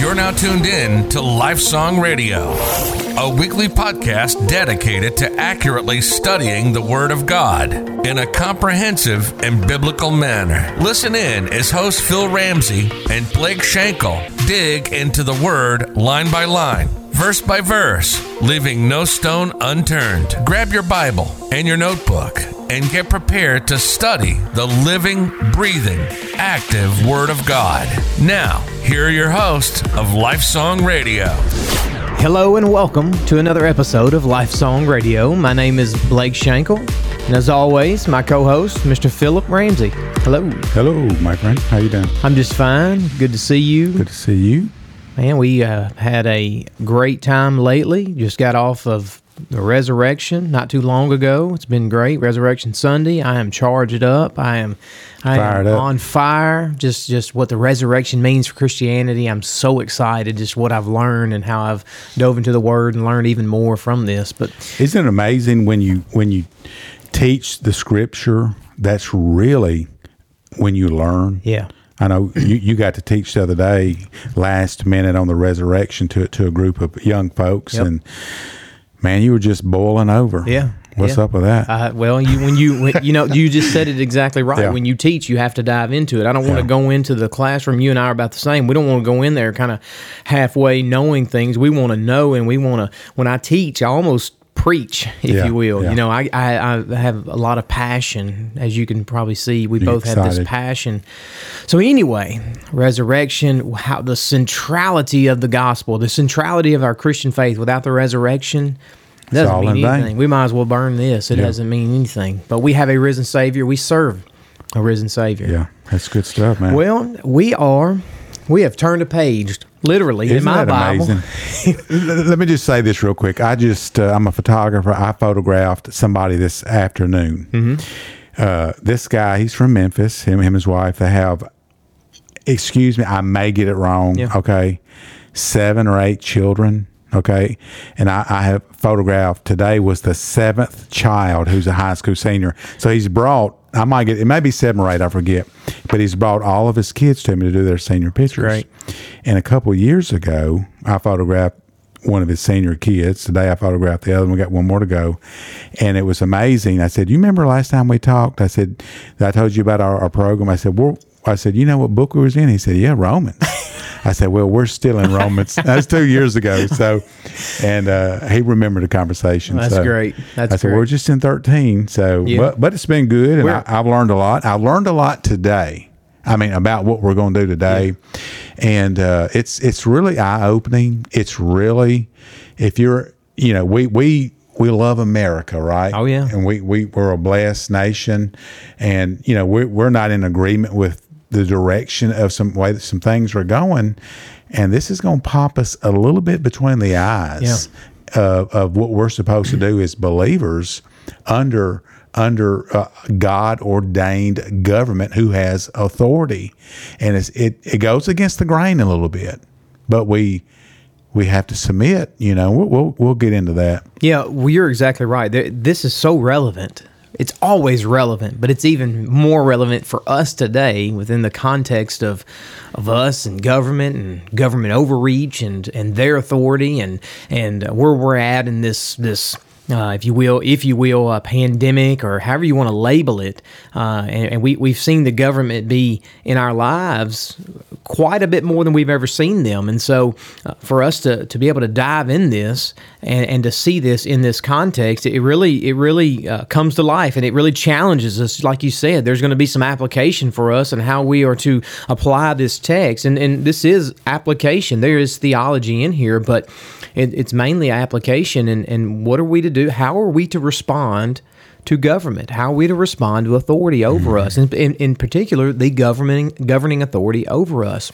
You're now tuned in to Lifesong Radio, a weekly podcast dedicated to accurately studying the Word of God in a comprehensive and biblical manner. Listen in as host Phil Ramsey and Blake Schenkel dig into the Word line by line verse by verse, leaving no stone unturned. Grab your Bible and your notebook and get prepared to study the living, breathing, active Word of God. Now, here are your hosts of Lifesong Radio. Hello and welcome to another episode of Lifesong Radio. My name is Blake Schenkel, and as always, my co-host, Mr. Philip Ramsey. Hello. Hello, my friend. How you doing? I'm just fine. Good to see you. Good to see you. Man, we uh, had a great time lately. Just got off of the resurrection not too long ago. It's been great. Resurrection Sunday. I am charged up. I am, I Fired am up. on fire. Just, just what the resurrection means for Christianity. I'm so excited. Just what I've learned and how I've dove into the Word and learned even more from this. But Isn't it amazing when you when you teach the scripture? That's really when you learn. yeah, I know you, you got to teach the other day, last minute on the resurrection to to a group of young folks, Yep. and man, you were just boiling over. Yeah, What's yeah. up with that? Uh, well, you when you when, you know you just said it exactly right. Yeah. When you teach, you have to dive into it. I don't want to Yeah. go into the classroom. You and I are about the same. We don't want to go in there kind of halfway knowing things. We want to know, and we want to. When I teach, I almost preach, if Yeah, you will. yeah. You know, I, I I have a lot of passion, as you can probably see. We both have this passion. So anyway, resurrection, how the centrality of the gospel, the centrality of our Christian faith. Without the resurrection. Doesn't all mean in vain. We might as well burn this. It Yeah. doesn't mean anything. But we have a risen Savior. We serve a risen Savior. yeah, that's good stuff, man. Well, we are. We have turned a page, literally, in Isn't my that Bible. amazing? Let me just say this real quick. I just, uh, I'm a photographer. I photographed somebody this afternoon. Mm-hmm. Uh, this guy, he's from Memphis. Him, him and his wife, they have, excuse me, I may get it wrong. Yeah. Okay. Seven or eight children. Okay. And I, I have photographed today was the seventh child who's a high school senior. So he's brought, I might get, it may be seven or eight, I forget, but he's brought all of his kids to me to do their senior pictures. Great. And a couple of years ago, I photographed one of his senior kids. Today I photographed the other one. We got one more to go. And it was amazing. I said, You remember last time we talked? I said, I told you about our, our program. I said, well, I said, You know what book we was in? He said, Yeah, Romans. I said, Well, we're still in Romans. That's two years ago. So, and uh, he remembered the conversation. That's So great. That's I said, great. We're just in 13. So, Yeah. but, but it's been good. And I, I've learned a lot. I've learned a lot today. I mean, about what we're going to do today, and uh, it's it's really eye opening. It's really, if you're, you know, we we we love America, right? Oh, yeah. and we we we're a blessed nation, and you know we're we're not in agreement with the direction of some way that some things are going, and this is going to pop us a little bit between the eyes of, of what we're supposed to do as believers under under uh, God ordained government who has authority, and it's, it it goes against the grain a little bit, but we we have to submit. You know, we'll we'll, we'll get into that. Yeah, well, you're exactly right. This is so relevant. It's always relevant, but it's even more relevant for us today within the context of of us and government and government overreach and and their authority and and where we're at in this this uh, if you will, if you will, a pandemic or however you want to label it. Uh, and, and we, we've seen the government be in our lives quite a bit more than we've ever seen them. And so uh, for us to, to be able to dive in this and, and to see this in this context, it really, it really uh, comes to life and it really challenges us. Like you said, there's going to be some application for us and how we are to apply this text. And, and this is application. There is theology in here, but it, it's mainly application. And, and what are we to do? How are we to respond to government? How are we to respond to authority over us? And in, in particular, the governing governing authority over us.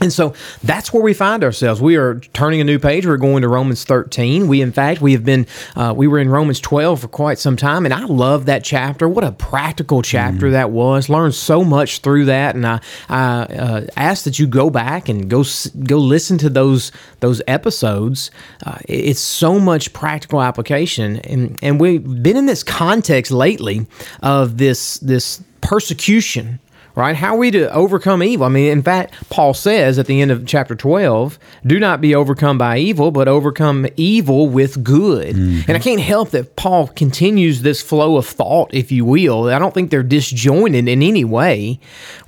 And so that's where we find ourselves. We are turning a new page. We're going to Romans 13. We, in fact, we have been, uh, we were in Romans 12 for quite some time, and I love that chapter. What a practical chapter that was. Learned so much through that, and I, I uh, ask that you go back and go go listen to those those episodes. Uh, it's so much practical application, and and we've been in this context lately of this this persecution right? How are we to overcome evil? I mean, in fact, Paul says at the end of chapter 12, do not be overcome by evil, but overcome evil with good. And I can't help that Paul continues this flow of thought, if you will. I don't think they're disjointed in any way,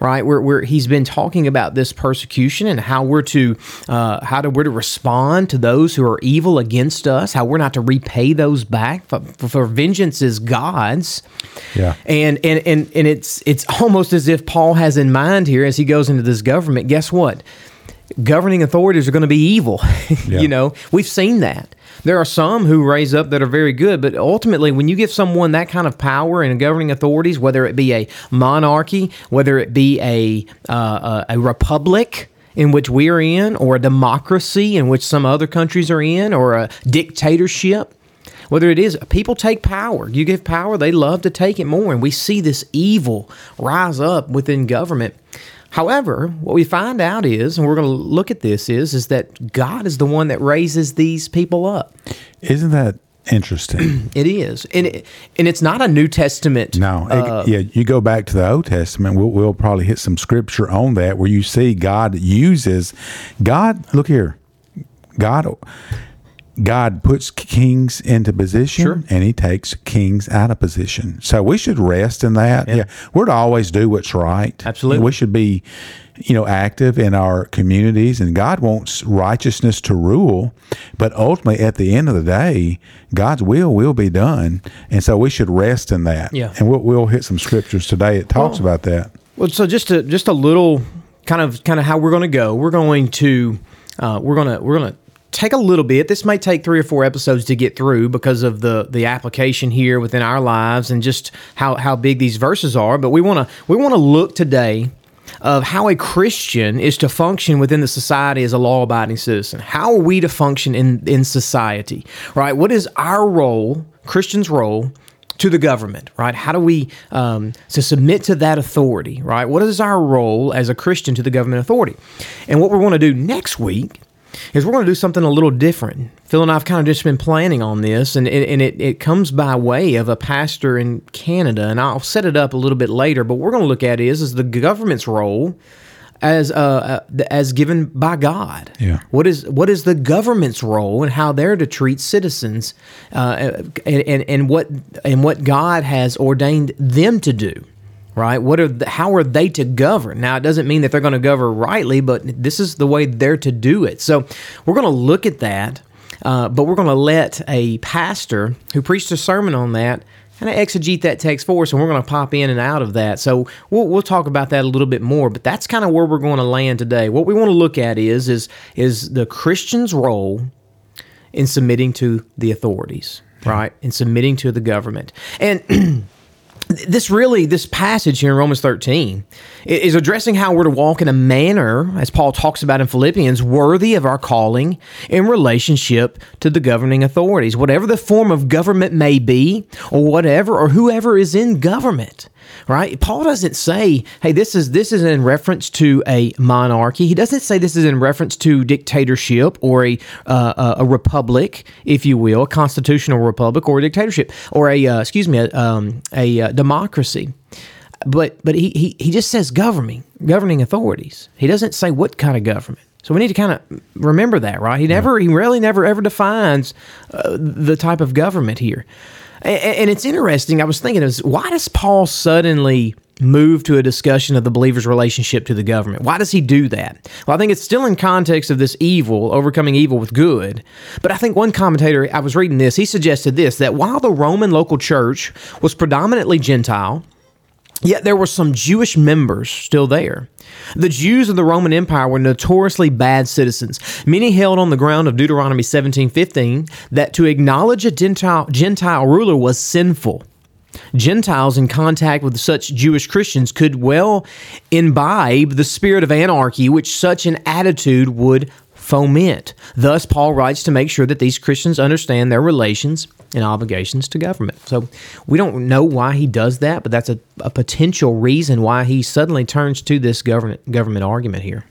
right? Where, where he's been talking about this persecution and how we're to uh, how to we're to respond to those who are evil against us, how we're not to repay those back. For, for vengeance is God's. Yeah. And and and and it's it's almost as if Paul has in mind here as he goes into this government. Guess what? Governing authorities are going to be evil. Yeah. you know, we've seen that. There are some who raise up that are very good, but ultimately, when you give someone that kind of power in governing authorities, whether it be a monarchy, whether it be a uh, a, a republic, in which we are in, or a democracy in which some other countries are in, or a dictatorship, whether it is people take power, you give power, they love to take it more. And we see this evil rise up within government. However, what we find out is, and we're going to look at this, is, is that God is the one that raises these people up. Isn't that interesting? It is. And, it, and it's not a New Testament. No, it- uh, yeah. You go back to the Old Testament. We'll, we'll probably hit some scripture on that where you see God uses God. Look here, God. God puts kings into position, Sure. and He takes kings out of position. So we should rest in that. Yeah, we're to always do what's right. Absolutely. we should be, you know, active in our communities, and God wants righteousness to rule. But ultimately, at the end of the day, God's will will be done, and so we should rest in that. Yeah. and we'll, we'll hit some scriptures today that talks about that. Well, so just a just a little kind of kind of how we're going to go. We're going to uh, we're gonna we're gonna take a little bit. This may take three or four episodes to get through because of the the application here within our lives and just how how big these verses are. But we want to we want to look today of how a Christian is to function within the society as a law abiding citizen. How are we to function in in society? Right? What is our role, Christian's role? to the government, right? How do we um, to submit to that authority, right? What is our role as a Christian to the government authority? And what we want to do next week is we're going to do something a little different. Phil and I have kind of just been planning on this, and, and it, it comes by way of a pastor in Canada, and I'll set it up a little bit later. But what we're going to look at is is the government's role as uh, uh, as given by God. Yeah. What is what is the government's role and how they're to treat citizens, uh, and, and and what and what God has ordained them to do, right? What are the, how are they to govern? Now, it doesn't mean that they're going to govern rightly, but this is the way they're to do it. So we're going to look at that, uh, but we're going to let a pastor who preached a sermon on that kind of exegete that text for us, and we're going to pop in and out of that. So we'll, we'll talk about that a little bit more. But that's kind of where we're going to land today. What we want to look at is is is the Christian's role in submitting to the authorities, right? In submitting to the government, and. this really this passage here in romans 13 is addressing how we're to walk in a manner as paul talks about in philippians worthy of our calling in relationship to the governing authorities whatever the form of government may be or whatever or whoever is in government right? Paul doesn't say hey this is this is in reference to a monarchy. He doesn't say this is in reference to dictatorship or a uh, a republic if you will a constitutional republic or a dictatorship or a uh, excuse me a, um, a uh, democracy. But but he, he he just says governing governing authorities. He doesn't say what kind of government. So we need to kind of remember that right? He never he really never ever defines uh, the type of government here and, and it's interesting. I was thinking, is why does Paul suddenly move to a discussion of the believer's relationship to the government? Why does he do that? Well, I think it's still in context of this evil, overcoming evil with good. But I think one commentator, I was reading this, he suggested this that while the Roman local church was predominantly Gentile, Yet there were some Jewish members still there. The Jews of the Roman Empire were notoriously bad citizens. Many held on the ground of Deuteronomy 17:15 that to acknowledge a Gentile, Gentile ruler was sinful. Gentiles in contact with such Jewish Christians could well imbibe the spirit of anarchy which such an attitude would foment. Thus, Paul writes to make sure that these Christians understand their relations and obligations to government. So, we don't know why he does that, but that's a, a potential reason why he suddenly turns to this government government argument here.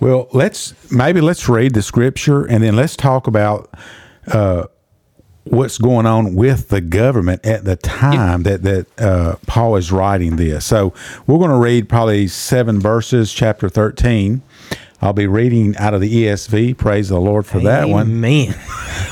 Well, let's maybe let's read the scripture and then let's talk about uh, what's going on with the government at the time that that uh, Paul is writing this. So we're going to read probably seven verses, chapter thirteen. I'll be reading out of the ESV. Praise the Lord for that one. Man.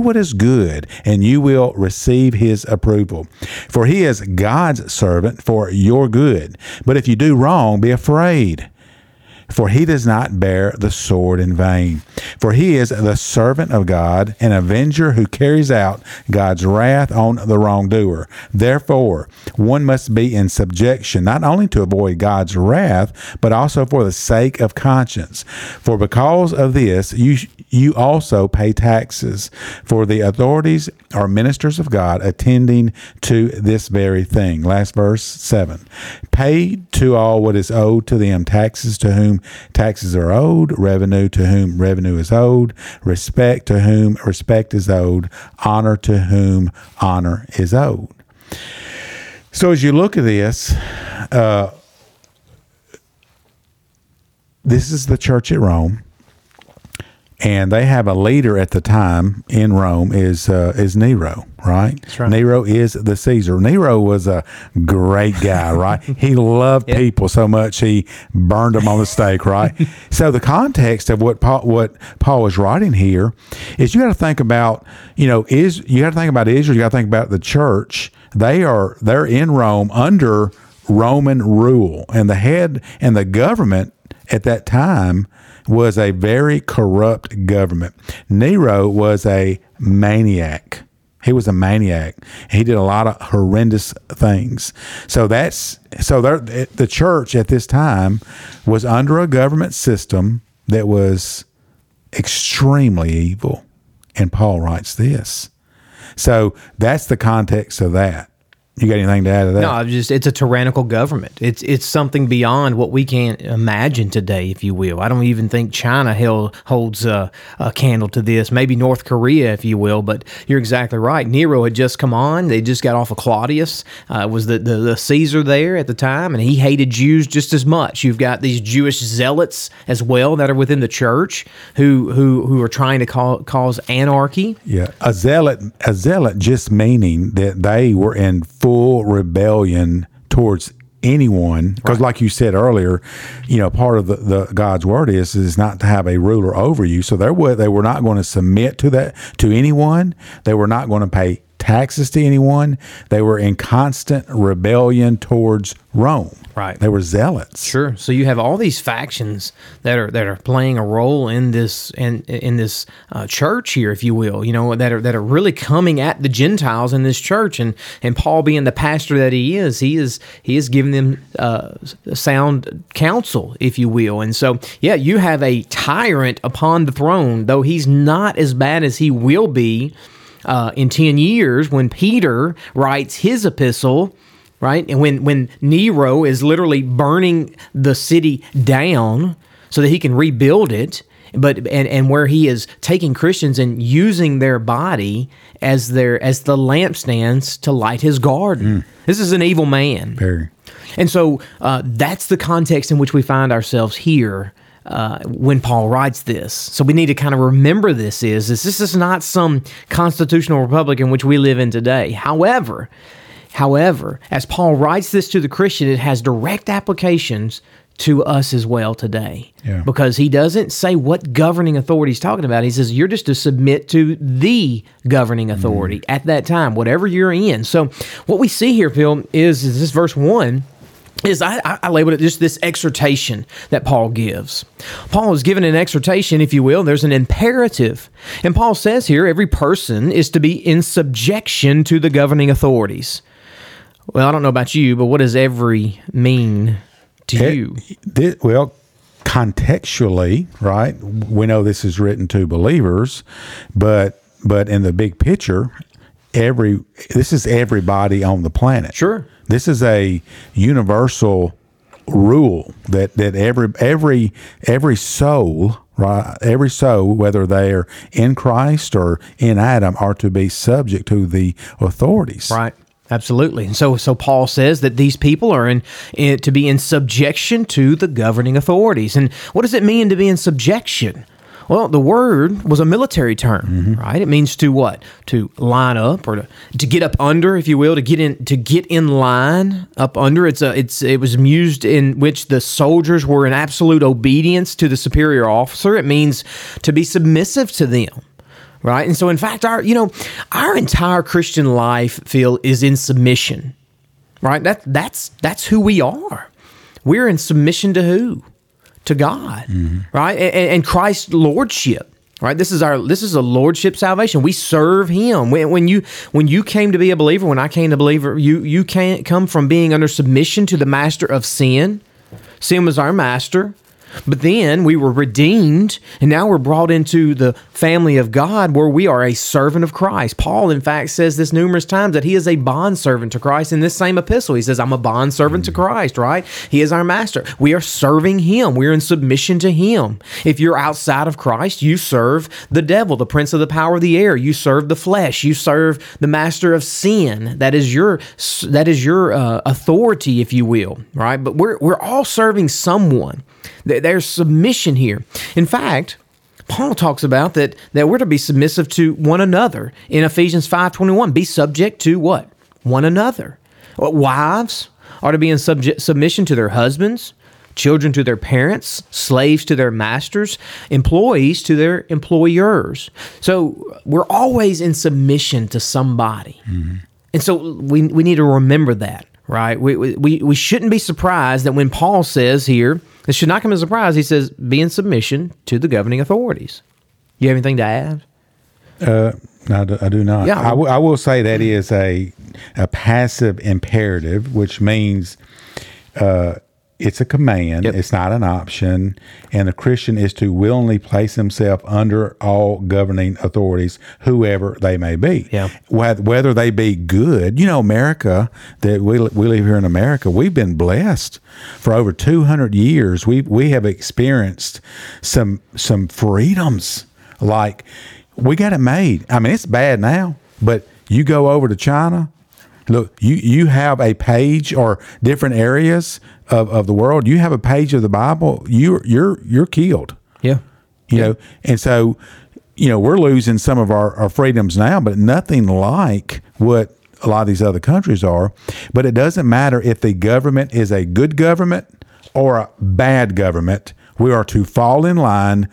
what is good, and you will receive his approval. For he is God's servant for your good. But if you do wrong, be afraid for he does not bear the sword in vain. For he is the servant of God, an avenger who carries out God's wrath on the wrongdoer. Therefore, one must be in subjection, not only to avoid God's wrath, but also for the sake of conscience. For because of this, you you also pay taxes, for the authorities are ministers of God attending to this very thing. Last verse 7. Pay to all what is owed to them, taxes to whom taxes are owed, revenue to whom revenue is owed, respect to whom respect is owed, honor to whom honor is owed. So as you look at this, uh, this is the church at Rome and they have a leader at the time in Rome is uh, is Nero, right? right. Nero is the Caesar. Nero was a great guy, right? he loved yep. people so much he burned them on the stake, right? so the context of what Paul, what Paul is writing here is you got to think about, you know, is you got to think about Israel, you got to think about the church. They are they're in Rome under Roman rule, and the head and the government at that time was a very corrupt government. Nero was a maniac. He was a maniac. He did a lot of horrendous things. So that's so the church at this time was under a government system that was extremely evil. And Paul writes this. So that's the context of that. You got anything to add to that? No, just it's a tyrannical government. It's it's something beyond what we can imagine today, if you will. I don't even think China held, holds a, a, candle to this. Maybe North Korea, if you will. But you're exactly right. Nero had just come on. They just got off of Claudius. Uh, was the, the the Caesar there at the time, and he hated Jews just as much. You've got these Jewish zealots as well that are within the church who who who are trying to call, cause anarchy. Yeah, a zealot a zealot just meaning that they were in full full rebellion towards anyone. Because right. like you said earlier you know part of the, the god's word is is not to have a ruler over you. So they were they were not going to submit to that to anyone. They were not going to pay taxes to anyone. They were in constant rebellion towards Rome. Right. They were zealots. Sure. So you have all these factions that are that are playing a role in this in in this uh, church here, if you will. You know that are that are really coming at the Gentiles in this church, and and Paul being the pastor that he is, he is he is giving them uh, sound counsel, if you will. And so yeah, you have a tyrant upon the throne, though he's not as bad as he will be uh, in 10 years when Peter writes his epistle, right? And when, when Nero is literally burning the city down so that he can rebuild it. But and, and where he is taking Christians and using their body as their as the lampstands to light his garden. Mm. This is an evil man. Very. And so uh, that's the context in which we find ourselves here uh, when Paul writes this. So we need to kind of remember this is, is this is not some constitutional republic in which we live in today. However, however, as Paul writes this to the Christian, it has direct applications to us as well today. Yeah. Because he doesn't say what governing authority he's talking about. He says you're just to submit to the governing authority mm. at that time, whatever you're in. So what we see here, Phil, is, is this verse one is I, I labeled it just this exhortation that Paul gives. Paul is given an exhortation, if you will. There's an imperative. And Paul says here every person is to be in subjection to the governing authorities. Well, I don't know about you, but what does every mean to it, you? It, well, contextually, right? We know this is written to believers, but but in the big picture, every this is everybody on the planet. Sure. This is a universal rule that that every every every soul right every soul whether they're in Christ or in Adam are to be subject to the authorities Right. Absolutely. And so so Paul says that these people are in, in to be in subjection to the governing authorities. And what does it mean to be in subjection? Well, the word was a military term, right? It means to what? To line up or to, to get up under, if you will, to get in to get in line up under. It's a it's it was used in which the soldiers were in absolute obedience to the superior officer. It means to be submissive to them right? And so, in fact, our you know our entire Christian life, Phil, is in submission, right? That that's that's who we are. We're in submission to who? To God, right? And, and Christ's lordship. Right. This is our. This is a lordship salvation. We serve Him. When, when you when you came to be a believer, when I came to believer, you you can't come from being under submission to the master of sin. Sin was our master. But then we were redeemed, and now we're brought into the family of God where we are a servant of Christ. Paul, in fact, says this numerous times that he is a bondservant to Christ in this same epistle. He says, I'm a bondservant to Christ, right? He is our master. We are serving him, we're in submission to him. If you're outside of Christ, you serve the devil, the prince of the power of the air. You serve the flesh. You serve the master of sin. That is your that is your uh, authority, if you will, right? But we're we're all serving someone. There- There's submission here. In fact, Paul talks about that that we're to be submissive to one another in Ephesians 5:21. Be subject to what? One another. Wives are to be in subject, submission to their husbands, children to their parents, slaves to their masters, employees to their employers. So we're always in submission to somebody. Mm-hmm. And so we, we need to remember that, right? We, we, we shouldn't be surprised that when Paul says here, it should not come as a surprise, he says, be in submission to the governing authorities. You have anything to add? Uh, No, I do, I do not. Yeah. I, w- I will say that is a a passive imperative, which means uh, it's a command. Yep. It's not an option, and the Christian is to willingly place himself under all governing authorities, whoever they may be. Yeah. Whether, whether they be good, you know, America that we we live here in America, we've been blessed for over two hundred years. We we have experienced some some freedoms like we got it made. I mean, it's bad now, but you go over to China, look, you you have a page or different areas of, of the world. You have a page of the Bible. You you're you're killed. Yeah. You know, and so you know we're losing some of our, our freedoms now, but nothing like what a lot of these other countries are. But it doesn't matter if the government is a good government or a bad government. We are to fall in line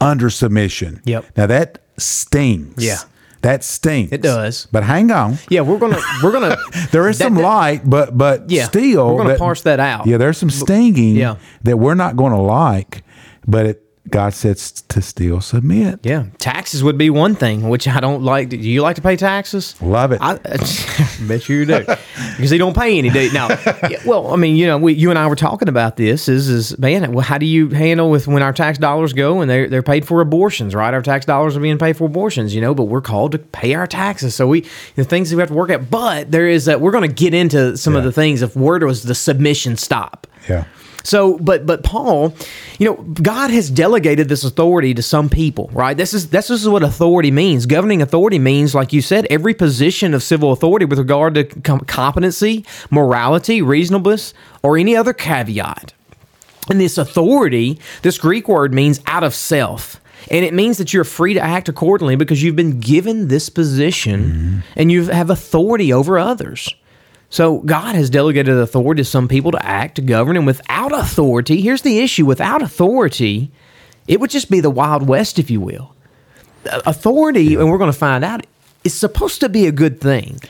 under submission. Yep. Now that stings. Yeah. That stinks. It does. But hang on. Yeah, we're gonna we're gonna There is that- some that- light, but but Yeah, still, we're gonna parse that out. Yeah, there's some stinging Yeah. that we're not going to like, but it, God says to still submit. Yeah, taxes would be one thing, which I don't like. Do you like to pay taxes? Love it. I, bet you do, because they don't pay any. Do now. well, I mean, you know, we, you and I were talking about this. Is is man? Well, how do you handle with when our tax dollars go and they're they're paid for abortions? Right, our tax dollars are being paid for abortions. You know, but we're called to pay our taxes, so we the things that we have to work at. But there is that we're going to get into some of the things if where does the submission stop? yeah. So, but but Paul, you know, God has delegated this authority to some people, right? This is this is what authority means. Governing authority means, like you said, every position of civil authority with regard to competency, morality, reasonableness, or any other caveat. And this authority, this Greek word means out of self. And it means that you're free to act accordingly because you've been given this position mm-hmm. and you have authority over others. So God has delegated authority to some people to act, to govern, and without authority, here's the issue without authority, it would just be the Wild West, if you will. Authority, and we're going to find out, is supposed to be a good thing.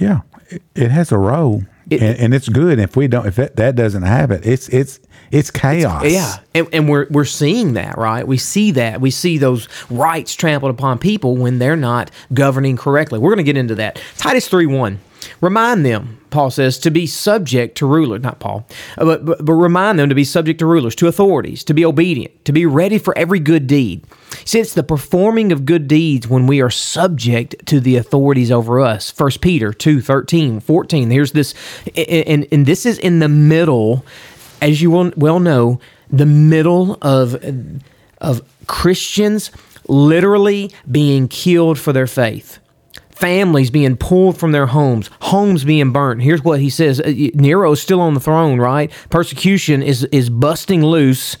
Yeah, it, it has a role, It- and, and it's good. If we don't, if that, that doesn't have it, it's it's it's chaos. Yeah, and, and we're we're seeing that, right? We see that. We see those rights trampled upon people when they're not governing correctly. We're going to get into that. Titus three one. Remind them, Paul says, to be subject to rulers, not Paul, uh, but, but, but remind them to be subject to rulers, to authorities, to be obedient, to be ready for every good deed. It's the performing of good deeds when we are subject to the authorities over us. 1 Peter 2 13, 14. Here's this, and, and this is in the middle, as you will well know, the middle of, of Christians literally being killed for their faith families being pulled from their homes, homes being burnt. Here's what he says: uh, Nero's still on the throne, right? Persecution is is busting loose.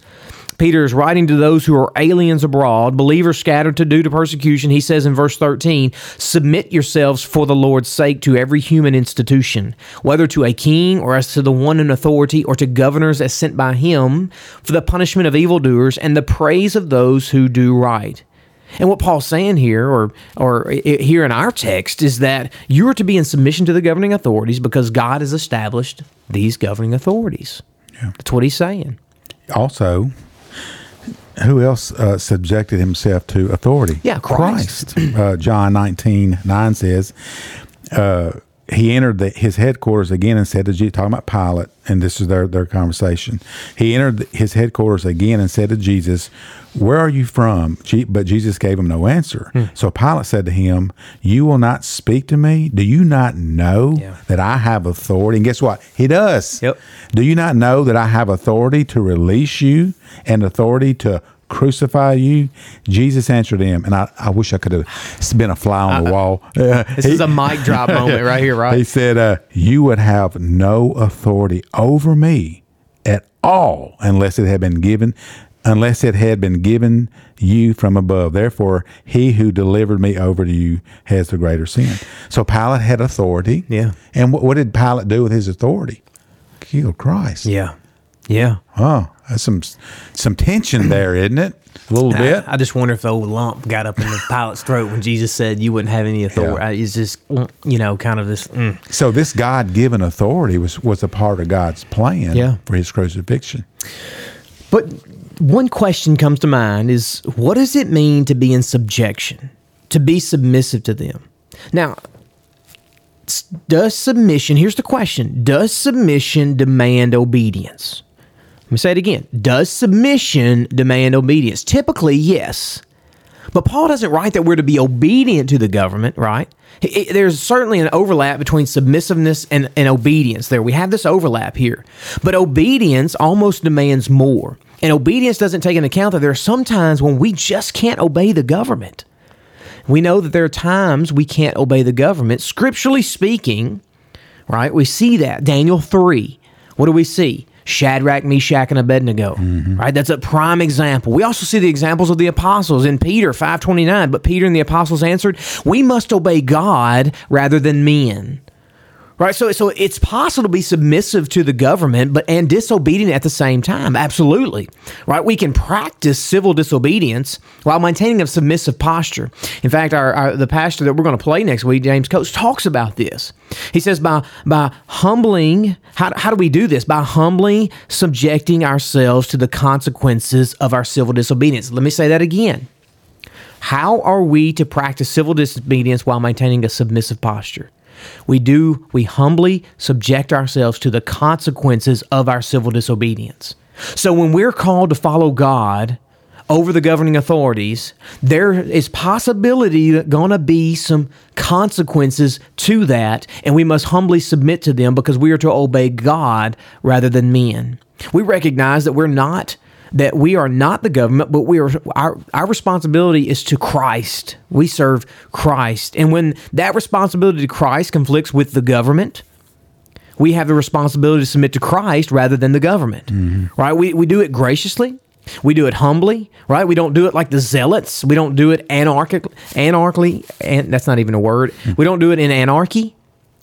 Peter is writing to those who are aliens abroad, believers scattered to due to persecution. He says in verse 13, Submit yourselves for the Lord's sake to every human institution, whether to a king or as to the one in authority or to governors as sent by him, for the punishment of evildoers and the praise of those who do right. And what Paul's saying here, or or here in our text, is that you are to be in submission to the governing authorities because God has established these governing authorities. Yeah. That's what he's saying. Also, who else uh, subjected himself to authority? Yeah, Christ. Christ. uh, John 19, 9 says, uh, he entered the, his headquarters again and said to Jesus, talking about Pilate, and this is their, their conversation. He entered his headquarters again and said to Jesus, Where are you from? But Jesus gave him no answer. Hmm. So Pilate said to him, You will not speak to me? Do you not know yeah. that I have authority? And guess what? He does. Yep. Do you not know that I have authority to release you and authority to crucify you? Jesus answered him, and I, I wish I could have been a fly on the wall. this he, is a mic drop moment right here, right? He said, uh, You would have no authority over me at all unless it had been given. Unless it had been given you from above. Therefore, he who delivered me over to you has the greater sin. So Pilate had authority. Yeah. And what, what did Pilate do with his authority? Kill Christ. Yeah. Yeah. Oh, that's some some tension there, isn't it? A little bit. I, I, just wonder if the old lump got up in the Pilate's throat when Jesus said you wouldn't have any authority. Yeah. It's just you know kind of this. Mm. So this God given authority was was a part of God's plan yeah. for His crucifixion. But one question comes to mind is what does it mean to be in subjection, to be submissive to them? Now, does submission? Here's the question: Does submission demand obedience? Let me say it again. Does submission demand obedience? Typically, yes. But Paul doesn't write that we're to be obedient to the government, right? There's certainly an overlap between submissiveness and, and obedience there. We have this overlap here. But obedience almost demands more. And obedience doesn't take into account that there are some times when we just can't obey the government. We know that there are times we can't obey the government. Scripturally speaking, right? We see that. Daniel 3. What do we see? Shadrach, Meshach, and Abednego. Mm-hmm. Right? That's a prime example. We also see the examples of the apostles in Peter 529. But Peter and the apostles answered, We must obey God rather than men. Right, so so it's possible to be submissive to the government, but and disobedient at the same time. Absolutely, right. We can practice civil disobedience while maintaining a submissive posture. In fact, our, our the pastor that we're going to play next week, James Coates, talks about this. He says by by humbling, how, how do we do this? By humbly subjecting ourselves to the consequences of our civil disobedience. Let me say that again. How are we to practice civil disobedience while maintaining a submissive posture? We do, we humbly subject ourselves to the consequences of our civil disobedience. So when we're called to follow God over the governing authorities, there is possibility that going to be some consequences to that, and we must humbly submit to them because we are to obey God rather than men. We recognize that we're not that we are not the government, but we are our our responsibility is to Christ. We serve Christ. And when that responsibility to Christ conflicts with the government, we have the responsibility to submit to Christ rather than the government. Mm-hmm. Right? We we do it graciously. We do it humbly, right? We don't do it like the zealots. We don't do it anarchic, anarchically, and that's not even a word. Mm-hmm. We don't do it in anarchy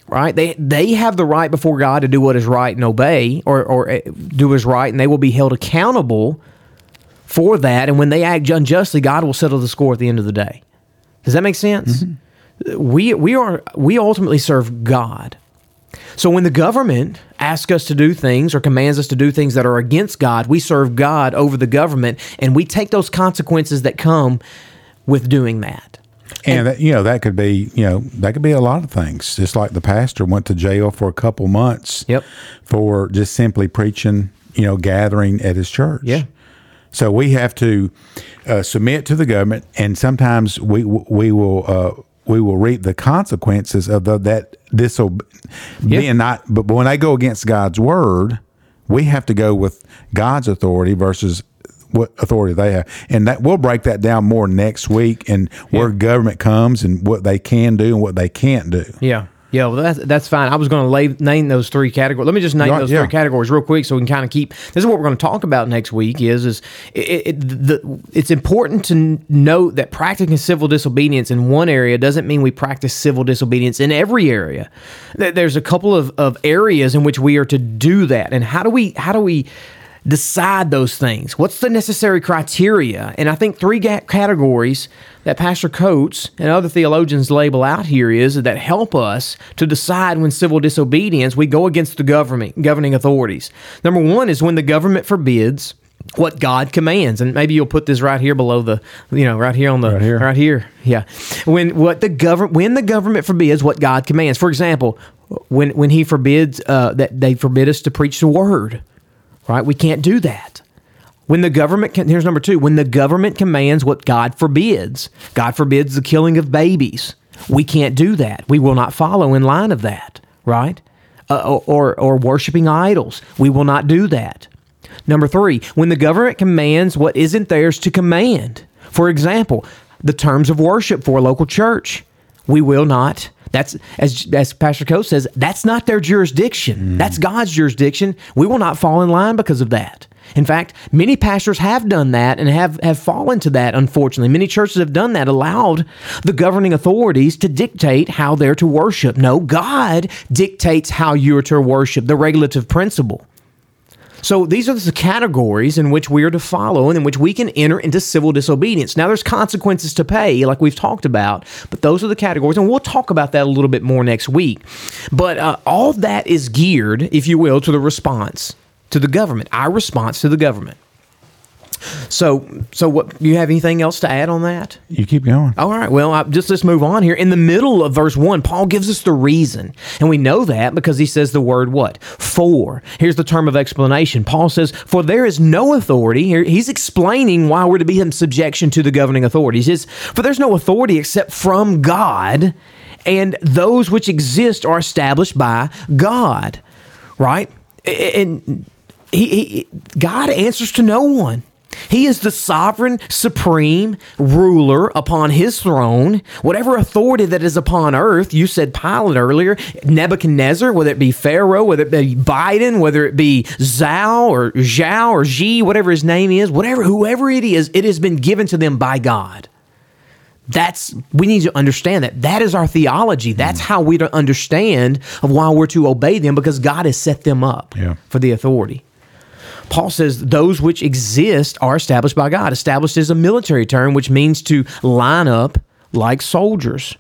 right? They they have the right before God to do what is right and obey, or or eh, do what is right, and they will be held accountable for that. And when they act unjustly, God will settle the score at the end of the day. Does that make sense? Mm-hmm. We we are we ultimately serve God. So when the government asks us to do things or commands us to do things that are against God, we serve God over the government, and we take those consequences that come with doing that. And that, you know that could be you know that could be a lot of things. Just like the pastor went to jail for a couple months. Yep. For just simply preaching, you know, gathering at his church. Yeah. So we have to uh, submit to the government, and sometimes we we will uh, we will reap the consequences of the, that disob- Yeah. being not. But when they go against God's word, we have to go with God's authority versus what authority they have, and that we'll break that down more next week, and where government comes and what they can do and what they can't do. Yeah. Yeah, well, that's, that's fine. I was going to name those three categories. Let me just name Yeah, those yeah. three categories real quick, so we can kind of keep. This is what we're going to talk about next week. Is is it, it, the, it's important to note that practicing civil disobedience in one area doesn't mean we practice civil disobedience in every area. There's a couple of, of areas in which we are to do that, and how do we how do we decide those things? What's the necessary criteria? And I think three categories that Pastor Coates and other theologians label out here is that help us to decide when civil disobedience we go against the government governing authorities. Number one is when the government forbids what God commands, and maybe you'll put this right here below the, you know, right here on the, Right here. right here, yeah. When what the government when the government forbids what God commands. For example, when when He forbids uh, that they forbid us to preach the word, right? We can't do that. When the government, can, here's number two, when the government commands what God forbids, God forbids the killing of babies. We can't do that. We will not follow in line of that, right? Uh, or, or, or worshiping idols. We will not do that. Number three, when the government commands what isn't theirs to command. For example, the terms of worship for a local church. We will not. That's as as Pastor Coates says, that's not their jurisdiction. Mm. That's God's jurisdiction. We will not fall in line because of that. In fact, many pastors have done that and have, have fallen to that, unfortunately. Many churches have done that, allowed the governing authorities to dictate how they're to worship. No, God dictates how you're to worship, the regulative principle. So these are the categories in which we are to follow and in which we can enter into civil disobedience. Now there's consequences to pay, like we've talked about, but those are the categories, and we'll talk about that a little bit more next week. But uh, all that is geared, if you will, to the response to the government, our response to the government. So, so what? You have anything else to add on that? You keep going. All right. Well, I, just let's move on here. In the middle of verse one, Paul gives us the reason, and we know that because he says the word what? For. Here's the term of explanation. Paul says, "For there is no authority." Here, he's explaining why we're to be in subjection to the governing authorities. He says, "For there's no authority except from God, and those which exist are established by God." Right? And he, he God answers to no one. He is the sovereign, supreme ruler upon his throne. Whatever authority that is upon earth, you said Pilate earlier, Nebuchadnezzar, whether it be Pharaoh, whether it be Biden, whether it be Zhao or Zhao or Xi, whatever his name is, whatever, whoever it is, it has been given to them by God. That's we need to understand that. That is our theology. That's how we to understand of why we're to obey them because God has set them up Yeah. for the authority. Paul says those which exist are established by God. Established is a military term which means to line up like soldiers.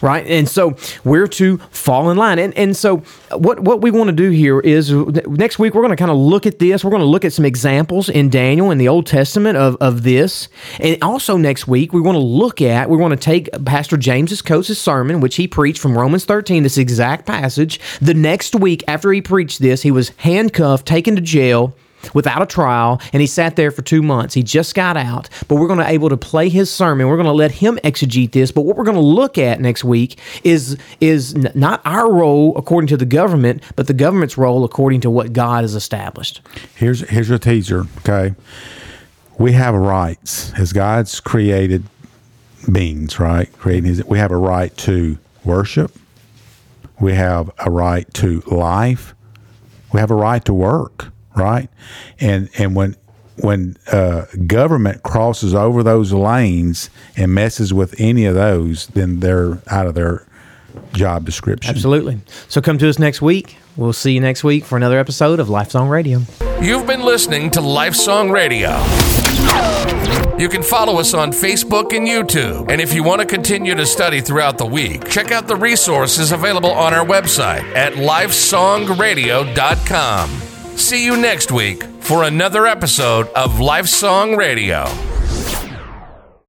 Right? And so we're to fall in line. And and so what what we want to do here is next week we're going to kind of look at this. We're going to look at some examples in Daniel in the Old Testament of, of this. And also next week we want to look at, we want to take Pastor James's Coates' sermon, which he preached from Romans 13, this exact passage. The next week after he preached this, he was handcuffed, taken to jail without a trial and he sat there for two months he just got out but we're going to able to play his sermon we're going to let him exegete this but what we're going to look at next week is is not our role according to the government but the government's role according to what god has established Here's here's your teaser. Okay, we have rights as God's created beings, right? Creating His, we have a right to worship. We have a right to life. We have a right to work, right? And and when when uh, government crosses over those lanes and messes with any of those, then they're out of their job description. absolutely so come to us next week we'll see you next week for another episode of Lifesong Radio You've been listening to Lifesong Radio. You can follow us on Facebook and YouTube. And if you want to continue to study throughout the week, check out the resources available on our website at lifesongradio.com. See you next week for another episode of Lifesong Radio.